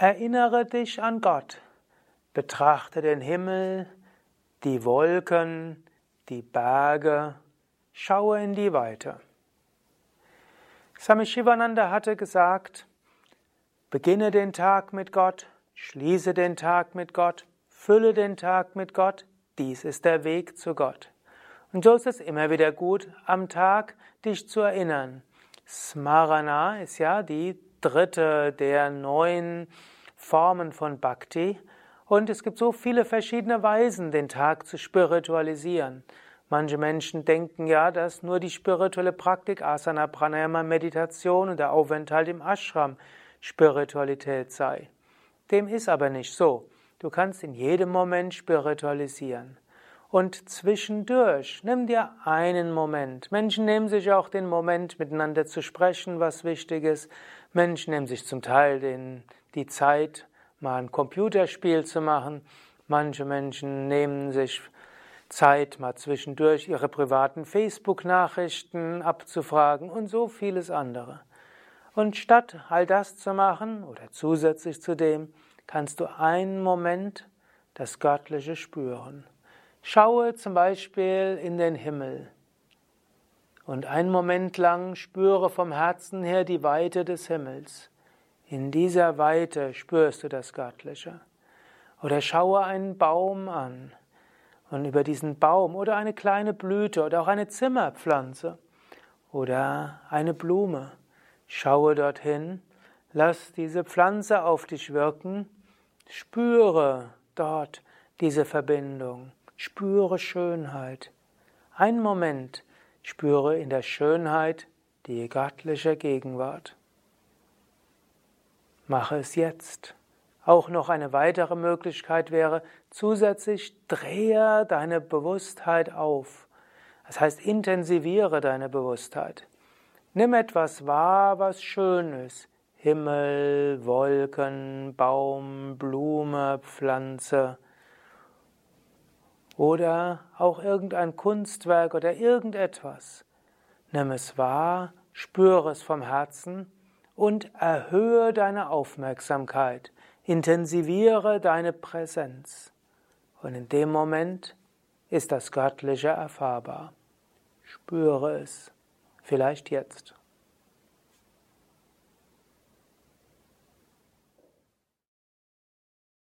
Erinnere dich an Gott. Betrachte den Himmel, die Wolken, die Berge, schaue in die Weite. Swami Shivananda hatte gesagt, beginne den Tag mit Gott, schließe den Tag mit Gott, fülle den Tag mit Gott, dies ist der Weg zu Gott. Und so ist es immer wieder gut, am Tag dich zu erinnern. Smarana ist ja die dritte der neun Formen von Bhakti. Und es gibt so viele verschiedene Weisen, den Tag zu spiritualisieren. Manche Menschen denken ja, dass nur die spirituelle Praktik Asana, Pranayama, Meditation und der Aufenthalt im Ashram Spiritualität sei. Dem ist aber nicht so. Du kannst in jedem Moment spiritualisieren. Und zwischendurch, nimm dir einen Moment. Menschen nehmen sich auch den Moment, miteinander zu sprechen, was wichtig ist. Menschen nehmen sich zum Teil den, die Zeit, mal ein Computerspiel zu machen. Manche Menschen nehmen sich Zeit, mal zwischendurch ihre privaten Facebook-Nachrichten abzufragen und so vieles andere. Und statt all das zu machen oder zusätzlich zu dem, kannst du einen Moment das Göttliche spüren. Schaue zum Beispiel in den Himmel und einen Moment lang spüre vom Herzen her die Weite des Himmels. In dieser Weite spürst du das Göttliche. Oder schaue einen Baum an und über diesen Baum oder eine kleine Blüte oder auch eine Zimmerpflanze oder eine Blume. Schaue dorthin, lass diese Pflanze auf dich wirken, spüre dort diese Verbindung. Spüre Schönheit. Einen Moment spüre in der Schönheit die göttliche Gegenwart. Mache es jetzt. Auch noch eine weitere Möglichkeit wäre, zusätzlich drehe deine Bewusstheit auf. Das heißt, intensiviere deine Bewusstheit. Nimm etwas wahr, was schön ist. Himmel, Wolken, Baum, Blume, Pflanze oder auch irgendein Kunstwerk oder irgendetwas. Nimm es wahr, spüre es vom Herzen und erhöhe deine Aufmerksamkeit, intensiviere deine Präsenz. Und in dem Moment ist das Göttliche erfahrbar. Spüre es, vielleicht jetzt.